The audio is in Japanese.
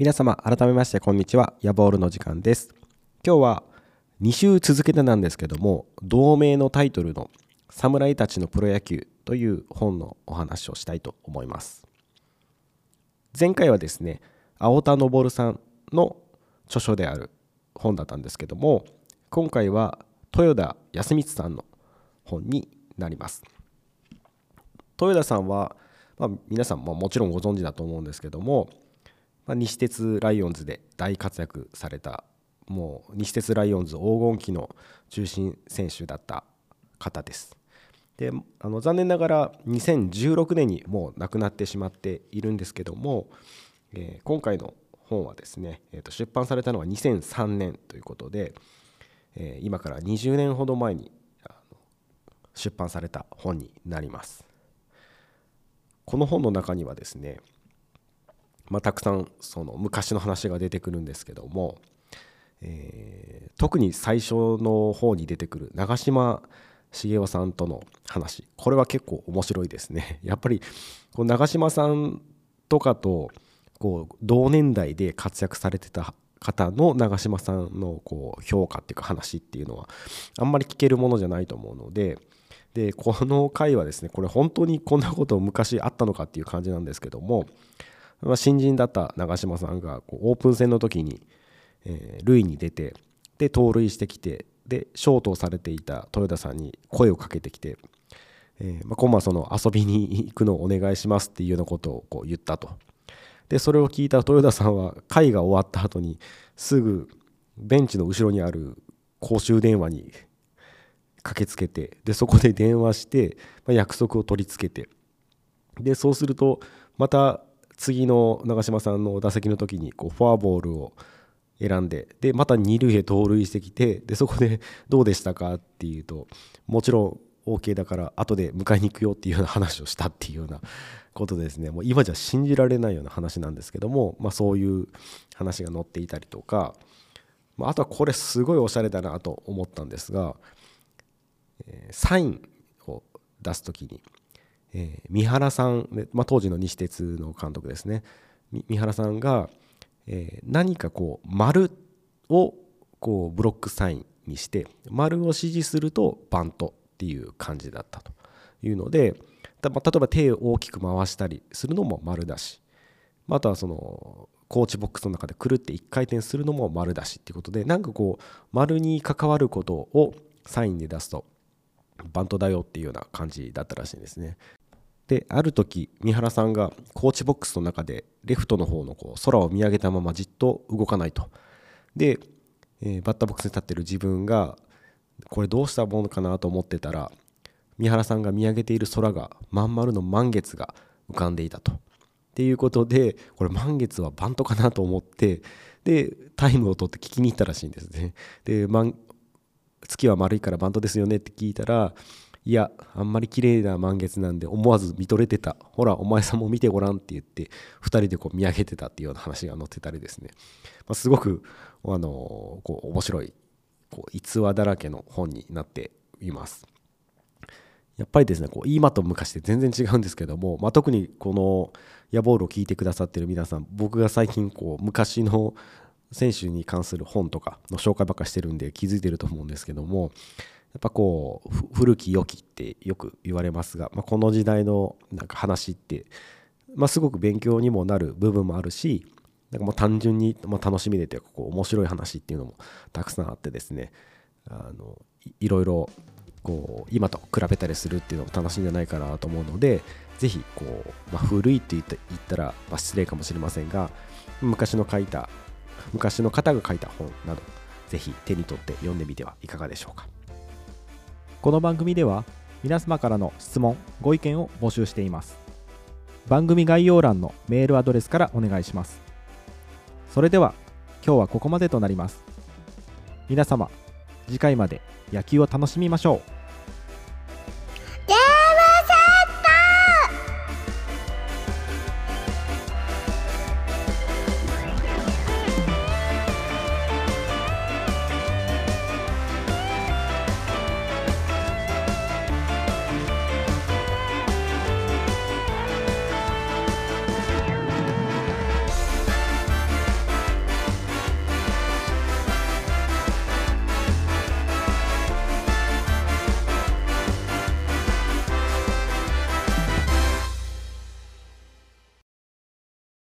皆様改めましてこんにちは。ヤボールの時間です。今日は2週続けてなんですけども同名のタイトルの「侍たちのプロ野球」という本のお話をしたいと思います。前回はですね青田昇さんの著書である本だったんですけども今回は豊田康光さんの本になります。豊田さんは、まあ、皆さんももちろんご存知だと思うんですけどもまあ、西鉄ライオンズで大活躍されたもう西鉄ライオンズ黄金期の中心選手だった方です。であの残念ながら2016年にもう亡くなってしまっているんですけども、えー、今回の本はですね、えー、と出版されたのは2003年ということで、えー、今から20年ほど前に出版された本になります。この本の中にはですねまあ、たくさんその昔の話が出てくるんですけども、えー、特に最初の方に出てくる長嶋茂雄さんとの話これは結構面白いですね。やっぱりこう長嶋さんとかとこう同年代で活躍されてた方の長嶋さんのこう評価っていうか話っていうのはあんまり聞けるものじゃないと思うのででこの回はですねこれ本当にこんなこと昔あったのかっていう感じなんですけどもまあ、新人だった長嶋さんがこうオープン戦の時に、えー、塁に出てで盗塁してきてでショートをされていた豊田さんに声をかけてきて、えーまあ、今晩その遊びに行くのをお願いしますっていうようなことをこう言ったと。でそれを聞いた豊田さんは会が終わった後にすぐベンチの後ろにある公衆電話に駆けつけてでそこで電話して、まあ、約束を取り付けて。でそうするとまた次の長嶋さんの打席の時にこうフォアボールを選んででまた二塁へ盗塁してきてでそこで どうでしたかっていうともちろん OK だから後で迎えに行くよっていうような話をしたっていうようなことですね。もう今じゃ信じられないような話なんですけども、まあ、そういう話が載っていたりとか、まあ、とはこれすごいおしゃれだなと思ったんですが、え、サインを出す時にえー、三原さん、まあ、当時の西鉄の監督ですね三原さんが、えー、何かこう丸をこうブロックサインにして丸を指示するとバントっていう感じだったというので例えば手を大きく回したりするのも丸だしあとはそのコーチボックスの中でくるって1回転するのも丸だしっていうことでなんかこう丸に関わることをサインで出すとバントだよっていうような感じだったらしいんですね。である時三原さんがコーチボックスの中でレフトの方のこう空を見上げたままじっと動かないとで、えー、バッターボックスに立ってる自分がこれどうしたものかなと思ってたら三原さんが見上げている空がまん丸の満月が浮かんでいたと。っていうことでこれ満月はバントかなと思ってでタイムを取って聞きに行ったらしいんですね。で月は丸いからバントですよねって聞いたらいやあんまり綺麗な満月なんで思わず見とれてた。ほらお前さんも見てごらんって言って2人でこう見上げてたっていうような話が載ってたりですね、まあ、すごくあのこう面白いこう逸話だらけの本になっています。やっぱりですねこう今と昔って全然違うんですけども、まあ、特にこの「ヤボール」を聞いてくださってる皆さん僕が最近こう昔の選手に関する本とかの紹介ばっかしてるんで気づいてると思うんですけどもやっぱこう古き良きってよく言われますが、まあ、この時代のなんか話って、まあ、すごく勉強にもなる部分もあるしなんかもう単純にま楽しみでてこう面白い話っていうのもたくさんあってですねあのいろいろこう今と比べたりするっていうのも楽しいんじゃないかなと思うのでぜひこう、まあ、古いって言ったらま失礼かもしれませんが昔の書いた昔の方が書いた本などぜひ手に取って読んでみてはいかがでしょうか。この番組では皆様からの質問ご意見を募集しています。番組概要欄のメールアドレスからお願いします。それでは今日はここまでとなります。皆様次回まで野球を楽しみましょう。